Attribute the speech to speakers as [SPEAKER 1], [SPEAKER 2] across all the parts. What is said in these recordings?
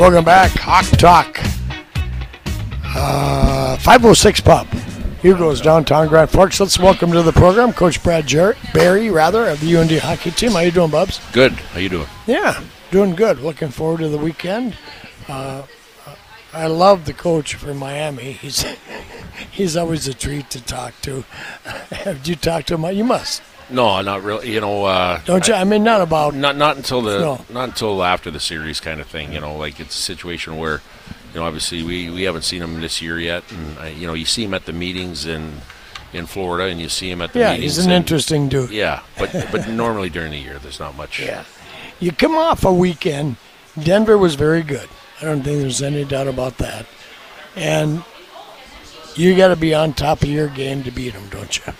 [SPEAKER 1] Welcome back, Hawk Talk. Uh, 506 Pub. Hugo's downtown Grand Forks. Let's welcome to the program Coach Brad Jarrett, Berry, rather, of the UND hockey team. How you doing, Bubs?
[SPEAKER 2] Good. How you doing?
[SPEAKER 1] Yeah, doing good. Looking forward to the weekend. Uh, I love the coach from Miami. He's he's always a treat to talk to. Have you talked to him? You must.
[SPEAKER 2] No, not really. You know, uh,
[SPEAKER 1] Don't you? I mean, not about.
[SPEAKER 2] not not until the
[SPEAKER 1] No.
[SPEAKER 2] not until after the series kind of thing. You know, like it's a situation where, you know, obviously we, we haven't seen him this year yet, and uh, you know you see him at the meetings in in Florida, and you see him at the
[SPEAKER 1] Yeah,
[SPEAKER 2] meetings.
[SPEAKER 1] he's an
[SPEAKER 2] and-
[SPEAKER 1] interesting dude.
[SPEAKER 2] Yeah, but but normally during the year there's not much.
[SPEAKER 1] Yeah. You come off a weekend. Denver was very good. I don't think there's any doubt about that. And you got to be on top of your game to beat them, don't you?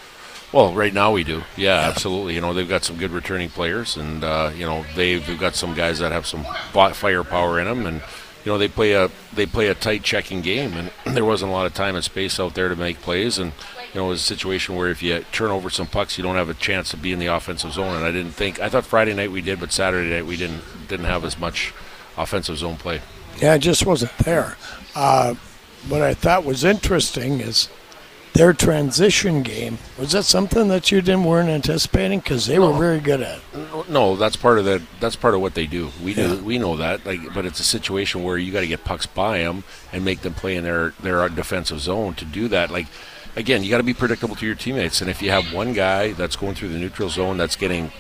[SPEAKER 2] Well, right now we do. Yeah, absolutely. You know, they've got some good returning players, and uh, you know they've, they've got some guys that have some firepower in them, and you know they play a they play a tight checking game, and there wasn't a lot of time and space out there to make plays, and you know it was a situation where if you turn over some pucks, you don't have a chance to be in the offensive zone. And I didn't think I thought Friday night we did, but Saturday night we didn't didn't have as much offensive zone play.
[SPEAKER 1] Yeah, it just wasn't there. Uh, what I thought was interesting is their transition game. Was that something that you didn't weren't anticipating? Because they were very good at. it.
[SPEAKER 2] No, that's part of the that's part of what they do. We do we know that. Like, but it's a situation where you got to get pucks by them and make them play in their their defensive zone. To do that, like again, you got to be predictable to your teammates. And if you have one guy that's going through the neutral zone that's getting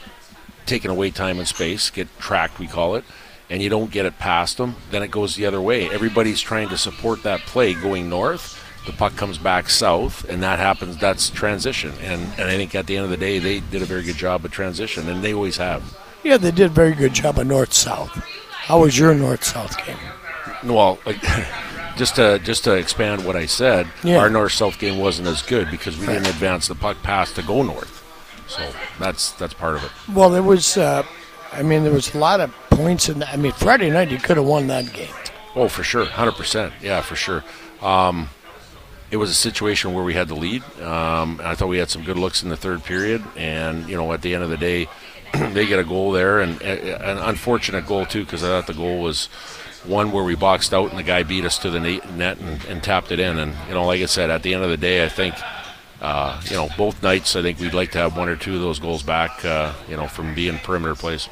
[SPEAKER 2] taken away time and space, get tracked, we call it, and you don't get it past them, then it goes the other way. Everybody's trying to support that play going north. The puck comes back south, and that happens. That's transition, and and I think at the end of the day, they did a very good job of transition, and they always have.
[SPEAKER 1] Yeah, they did a very good job of north south. How was your north south game?
[SPEAKER 2] Well, like, just to just to expand what I said,
[SPEAKER 1] Yeah.
[SPEAKER 2] our north south game wasn't as good because we didn't advance the puck past to go north. So that's that's part of it.
[SPEAKER 1] Well, there was. Uh, I mean, there was a lot of points in. that. I mean, Friday night you could have won that game.
[SPEAKER 2] Oh, for sure, hundred percent. Yeah, for sure. Um, it was a situation where we had the lead. Um, I thought we had some good looks in the third period, and you know, at the end of the day, they get a goal there, and an unfortunate goal too, because I thought the goal was one where we boxed out and the guy beat us to the net and, and tapped it in. And you know, like I said, at the end of the day, I think. Uh, you know, both nights, I think we'd like to have one or two of those goals back. Uh, you know, from being perimeter plays.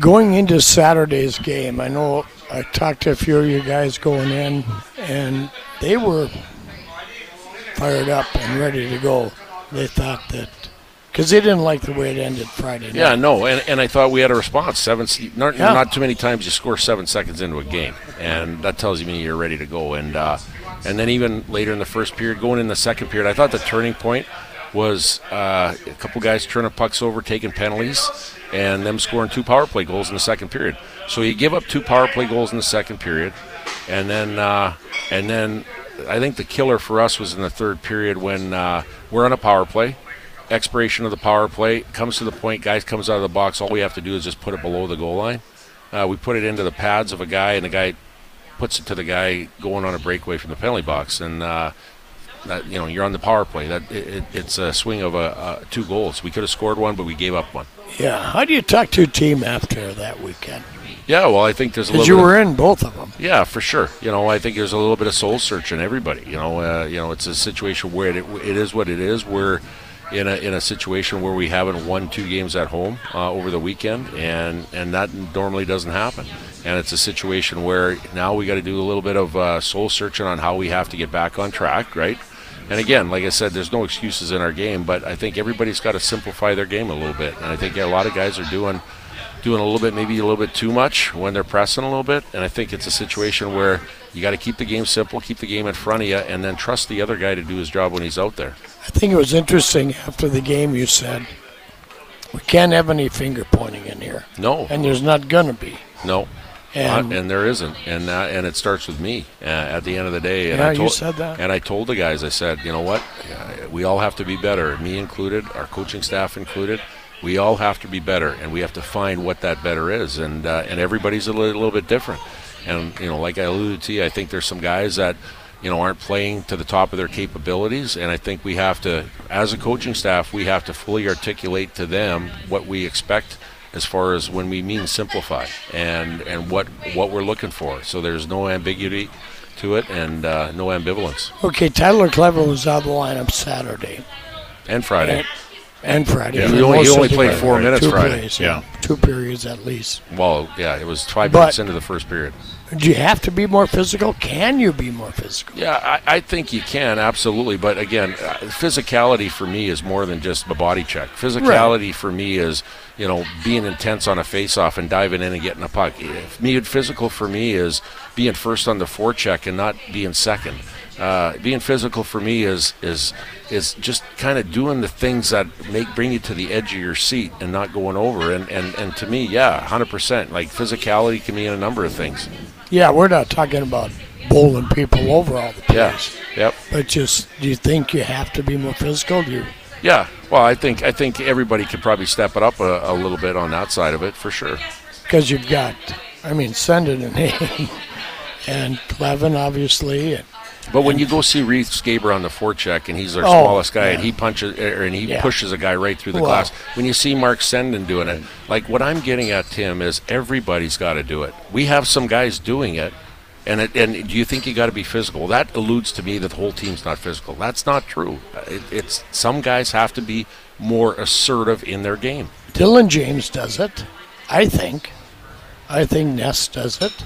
[SPEAKER 1] Going into Saturday's game, I know I talked to a few of you guys going in, and they were fired up and ready to go. They thought that because they didn't like the way it ended Friday night.
[SPEAKER 2] Yeah, no, and, and I thought we had a response. Seven, not,
[SPEAKER 1] Yeah.
[SPEAKER 2] not too many times you score seven seconds into a game, and that tells you me you're ready to go. And uh, and then even later in the first period, going in the second period, I thought the turning point was uh, a couple guys turning pucks over, taking penalties, and them scoring two power play goals in the second period. So you give up two power play goals in the second period, and then uh, and then I think the killer for us was in the third period when uh, we're on a power play. Expiration of the power play comes to the point guys comes out of the box all we have to do is just put it below the goal line. Uh, we put it into the pads of a guy and the guy puts it to the guy going on a breakaway from the penalty box. And uh, that you know you're on the power play that it, it, it's a swing of a, uh, two goals we could have scored one but we gave up one
[SPEAKER 1] Yeah. How do you talk to a team after that weekend?
[SPEAKER 2] yeah well i think there's a little
[SPEAKER 1] you
[SPEAKER 2] bit of-
[SPEAKER 1] were in both of them.
[SPEAKER 2] Yeah, for sure. You know, I think there's a little bit of soul search in everybody. You know, uh, you know, it's a situation where it, it is what it is. We're in a in a situation where we haven't won two games at home uh, over the weekend, and and that normally doesn't happen. And it's a situation where now we got to do a little bit of uh, soul searching on how we have to get back on track, right? And again, like I said, there's no excuses in our game, but I think everybody's got to simplify their game a little bit. And I think a lot of guys are doing doing a little bit, maybe a little bit too much when they're pressing a little bit. And I think it's a situation where you got to keep the game simple, keep the game in front of you, and then trust the other guy to do his job when he's out there.
[SPEAKER 1] I think it was interesting after the game you said, we can't have any finger pointing in here.
[SPEAKER 2] No,
[SPEAKER 1] And there's not going to be.
[SPEAKER 2] no,
[SPEAKER 1] And,
[SPEAKER 2] Uh, and there isn't, and uh, and it starts with me uh, at the end of the day. And
[SPEAKER 1] Yeah,
[SPEAKER 2] I
[SPEAKER 1] you
[SPEAKER 2] told,
[SPEAKER 1] said that.
[SPEAKER 2] And I told the guys, I said, you know what, we all have to be better, me included, our coaching staff included. We all have to be better, and we have to find what that better is, and uh, and everybody's a little, little bit different. And you know, like I alluded to you, I think there's some guys that you know aren't playing to the top of their capabilities, and I think we have to, as a coaching staff, we have to fully articulate to them what we expect as far as when we mean simplify and and what what we're looking for. So there's no ambiguity to it and uh, no ambivalence.
[SPEAKER 1] Okay, Tyler Kleven was out of the lineup Saturday
[SPEAKER 2] And Friday.
[SPEAKER 1] and, and Friday.
[SPEAKER 3] Yeah.
[SPEAKER 1] for
[SPEAKER 2] He only- he only played
[SPEAKER 1] game.
[SPEAKER 2] four minutes
[SPEAKER 1] two
[SPEAKER 2] Friday.
[SPEAKER 1] Plays,
[SPEAKER 3] Yeah.
[SPEAKER 1] two periods at least.
[SPEAKER 2] well, yeah, it was five
[SPEAKER 1] But-
[SPEAKER 2] minutes into the first period.
[SPEAKER 1] Do you have to be more physical? Can you be more physical?
[SPEAKER 2] Yeah, I, I think you can absolutely, but again, uh, physicality for me is more than just a body check. Physicality for me is you know being intense on a face-off and diving in and getting a puck. If me, physical for me is being first on the forecheck and not being second. Uh, being physical for me is is is just kind of doing the things that make bring you to the edge of your seat and not going over. And and, and to me, yeah, hundred percent. Like physicality can mean a number of things.
[SPEAKER 1] Yeah, we're not talking about bowling people over all the
[SPEAKER 2] Yeah.
[SPEAKER 1] place.
[SPEAKER 2] Yep.
[SPEAKER 1] But just, do you think you have to be more physical? Do you,
[SPEAKER 2] Yeah, well, I think I think everybody could probably step it up a, a little bit on that side of it for sure.
[SPEAKER 1] because you've got, I mean, Senden and and Kleven, obviously. And,
[SPEAKER 2] But when you go see Riese Gaber on the forecheck and he's our
[SPEAKER 1] Oh,
[SPEAKER 2] smallest guy and he punches er, and he
[SPEAKER 1] Yeah.
[SPEAKER 2] pushes a guy right through the glass, when you see Mark Senden doing it, like what I'm getting at, Tim, is everybody's got to do it. We have some guys doing it. And, it, and do you think you got to be physical? That alludes to me that the whole team's not physical. That's not true. It, it's some guys have to be more assertive in their game.
[SPEAKER 1] Dylan James does it, I think. I think Ness does it.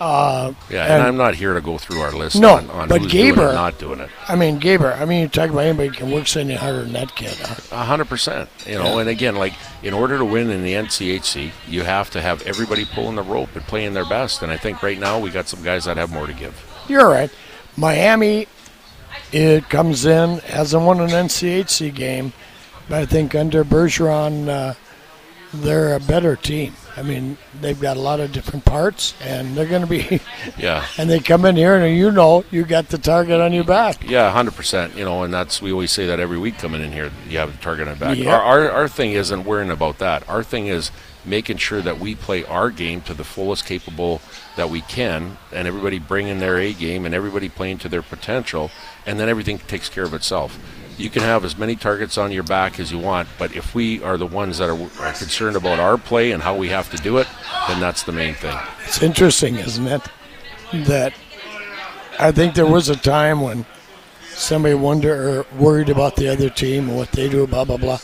[SPEAKER 1] Uh,
[SPEAKER 2] Yeah, and,
[SPEAKER 1] And-
[SPEAKER 2] I'm not here to go through our list
[SPEAKER 1] No,
[SPEAKER 2] on, on
[SPEAKER 1] but
[SPEAKER 2] who's doing it,
[SPEAKER 1] Gaber-
[SPEAKER 2] not doing it.
[SPEAKER 1] I mean, Gaber, I mean, you talk about anybody can work any harder than that kid.
[SPEAKER 2] A hundred percent. You know,
[SPEAKER 1] Yeah.
[SPEAKER 2] and again, like in order to win in the NCHC, you have to have everybody pulling the rope and playing their best. And I think right now we got some guys that have more to give.
[SPEAKER 1] You're right. Miami, it comes in, hasn't won an NCHC game, but I think under Bergeron, uh, they're a better team. I mean, they've got a lot of different parts, and they're going to be.
[SPEAKER 2] Yeah,
[SPEAKER 1] and they come in here, and you know, you got the target on your back.
[SPEAKER 2] yeah, hundred percent. You know, and that's we always say that every week coming in here, you have the target on back.
[SPEAKER 1] Yeah.
[SPEAKER 2] Our, our our thing isn't worrying about that. Our thing is making sure that we play our game to the fullest capable that we can, and everybody bringing their A game, and everybody playing to their potential, and then everything takes care of itself. You can have as many targets on your back as you want, but if we are the ones that are, are concerned about our play and how we have to do it, then that's the main thing.
[SPEAKER 1] It's interesting, isn't it? That I think there was a time when somebody wonder or worried about the other team and what they do, blah blah blah.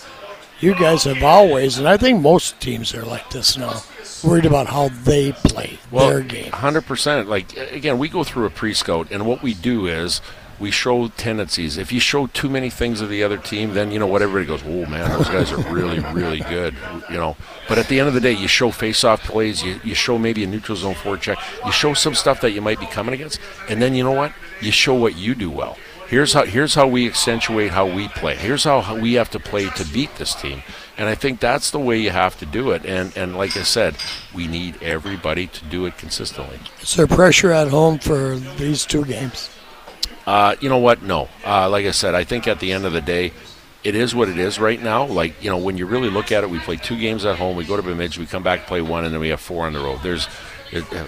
[SPEAKER 1] You guys have always, and I think most teams are like this now, worried about how they play their game.
[SPEAKER 2] Hundred percent. Like again, we go through a pre-scout, and what we do is we show tendencies. If you show too many things of the other team, then you know what everybody goes, "Oh man, those guys are really, really good." You know. But at the end of the day, you show face-off plays. You, you show maybe a neutral zone forecheck. You show some stuff that you might be coming against, and then you know what? You show what you do well. Here's how here's how we accentuate how we play. Here's how, how we have to play to beat this team. And I think that's the way you have to do it. And and like I said, we need everybody to do it consistently.
[SPEAKER 1] Is there pressure at home for these two games?
[SPEAKER 2] Uh, you know what? No. Uh, like I said, I think at the end of the day, it is what it is right now. Like you know, when you really look at it, we play two games at home. We go to Bemidji, we come back, play one, and then we have four on the road. There's it, uh,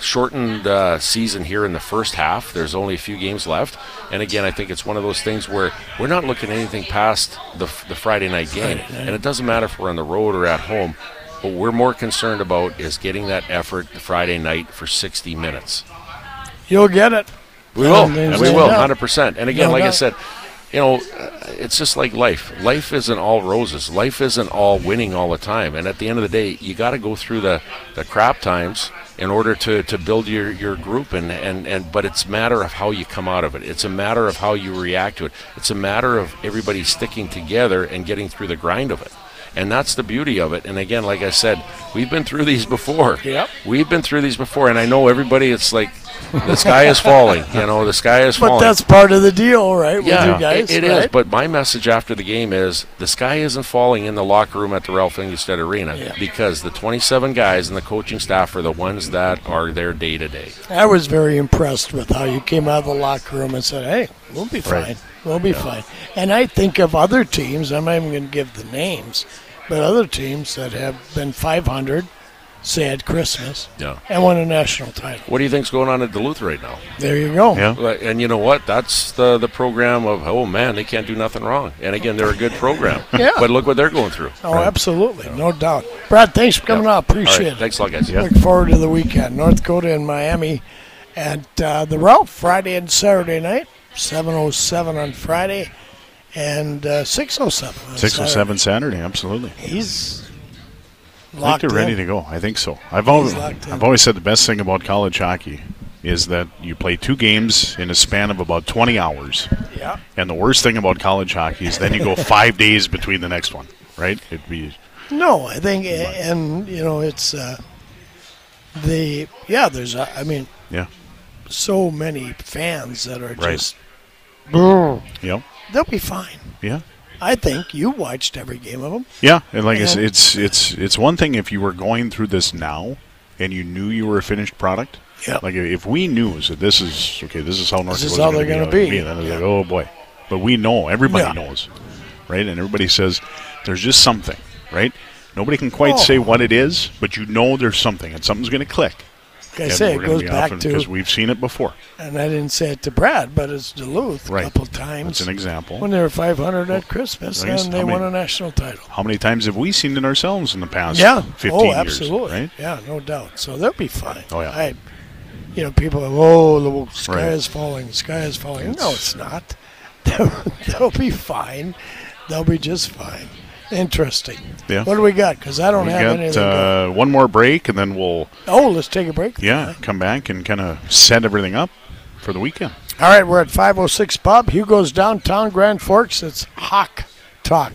[SPEAKER 2] shortened uh, season here in the first half. There's only a few games left, and again, I think it's one of those things where we're not looking anything past the the Friday night game, and it doesn't matter if we're on the road or at home. What we're more concerned about is getting that effort Friday night for 60 minutes.
[SPEAKER 1] You'll get it.
[SPEAKER 2] We will, and we will, hundred percent. And again,
[SPEAKER 1] No
[SPEAKER 2] like I said, you know, uh, it's just like life. Life isn't all roses. Life isn't all winning all the time. And at the end of the day, you got to go through the, the crap times in order to, to build your, your group. And, and, and but it's a matter of how you come out of it. It's a matter of how you react to it. It's a matter of everybody sticking together and getting through the grind of it. And that's the beauty of it. And again, like I said, we've been through these before.
[SPEAKER 1] Yep.
[SPEAKER 2] We've been through these before, and I know everybody. It's like the sky is falling. You know, the sky is
[SPEAKER 1] But
[SPEAKER 2] falling.
[SPEAKER 1] But that's part of the deal, right? With
[SPEAKER 2] Yeah,
[SPEAKER 1] you guys,
[SPEAKER 2] it- it is.
[SPEAKER 1] right?
[SPEAKER 2] But my message after the game is the sky isn't falling in the locker room at the Ralph Engelstad Arena
[SPEAKER 1] Yeah.
[SPEAKER 2] because the 27 guys and the coaching staff are the ones that are there day to day.
[SPEAKER 1] I was very impressed with how you came out of the locker room and said, "Hey, we'll be fine.
[SPEAKER 2] Right.
[SPEAKER 1] We'll be fine." And I think of other teams. I'm not even going to give the names, but other teams that have been 500 say at Christmas,
[SPEAKER 2] Yeah.
[SPEAKER 1] and won a national title.
[SPEAKER 2] What do you think's going on at Duluth right now?
[SPEAKER 1] There you go.
[SPEAKER 3] Yeah.
[SPEAKER 2] And you know what? That's the the program of oh man, they can't do nothing wrong. And again, they're a good program.
[SPEAKER 1] Yeah.
[SPEAKER 2] But look what they're going through.
[SPEAKER 1] Oh, absolutely, no doubt. Brad, thanks for coming
[SPEAKER 2] Yeah.
[SPEAKER 1] out. Appreciate
[SPEAKER 2] All right.
[SPEAKER 1] it.
[SPEAKER 2] Thanks a lot, guys.
[SPEAKER 3] Yeah.
[SPEAKER 1] Look forward to the weekend. North Dakota and Miami at uh, the Ralph Friday and Saturday night. 707 on Friday and uh, 607 on
[SPEAKER 3] Six or
[SPEAKER 1] Saturday.
[SPEAKER 3] Saturday, absolutely.
[SPEAKER 1] He's
[SPEAKER 3] I think
[SPEAKER 1] locked
[SPEAKER 3] they're ready to go. I think so. I've always. I've always said the best thing about college hockey is that you play two games in a span of about 20 hours.
[SPEAKER 1] Yeah.
[SPEAKER 3] And the worst thing about college hockey is then you go five days between the next one, right? It'd be
[SPEAKER 1] No, I think, and, you know, it's uh, the, yeah, there's, uh, I mean,
[SPEAKER 3] yeah,
[SPEAKER 1] so many fans that are
[SPEAKER 3] Right.
[SPEAKER 1] just, Brr. They'll be fine.
[SPEAKER 3] yeah.
[SPEAKER 1] I think you watched every game of them.
[SPEAKER 3] Yeah, and like I said, it's it's it's one thing if you were going through this now and you knew you were a finished product.
[SPEAKER 1] Yeah.
[SPEAKER 3] Like if we knew that this is okay, this is how North
[SPEAKER 1] This is how they're gonna
[SPEAKER 3] gonna
[SPEAKER 1] be.
[SPEAKER 3] Then it's
[SPEAKER 1] Yeah.
[SPEAKER 3] like, oh boy, but we know everybody
[SPEAKER 1] Yeah.
[SPEAKER 3] knows, right? And everybody says there's just something, right? Nobody can quite
[SPEAKER 1] Oh.
[SPEAKER 3] say what it is, but you know there's something, and something's going to click.
[SPEAKER 1] Like I say, it goes back to because
[SPEAKER 3] we've seen it before.
[SPEAKER 1] and I didn't say it to Brad, but it's Duluth
[SPEAKER 3] Right.
[SPEAKER 1] a couple times.
[SPEAKER 3] That's an example.
[SPEAKER 1] when they were 500 at Christmas, and they
[SPEAKER 3] how
[SPEAKER 1] won
[SPEAKER 3] many-
[SPEAKER 1] a national title.
[SPEAKER 3] How many times have we seen it ourselves in the past?
[SPEAKER 1] Yeah.
[SPEAKER 3] 15
[SPEAKER 1] oh,
[SPEAKER 3] years,
[SPEAKER 1] absolutely.
[SPEAKER 3] right?
[SPEAKER 1] Yeah, no doubt. So they'll be fine.
[SPEAKER 3] Oh, yeah.
[SPEAKER 1] I, you know, people are, oh, the sky
[SPEAKER 3] Right.
[SPEAKER 1] is falling, the sky is falling. no,
[SPEAKER 3] It's-
[SPEAKER 1] it's not. They'll, they'll be fine. They'll be just fine. Interesting.
[SPEAKER 3] Yeah.
[SPEAKER 1] What do we got? Because I don't
[SPEAKER 3] We
[SPEAKER 1] have anything.
[SPEAKER 3] got
[SPEAKER 1] to-
[SPEAKER 3] uh, one more break, and then we'll
[SPEAKER 1] oh, let's take a break.
[SPEAKER 3] yeah come back and kind of set everything up for the weekend.
[SPEAKER 1] All right, we're at 506 Pub. Hugo's downtown Grand Forks. It's Hawk Talk.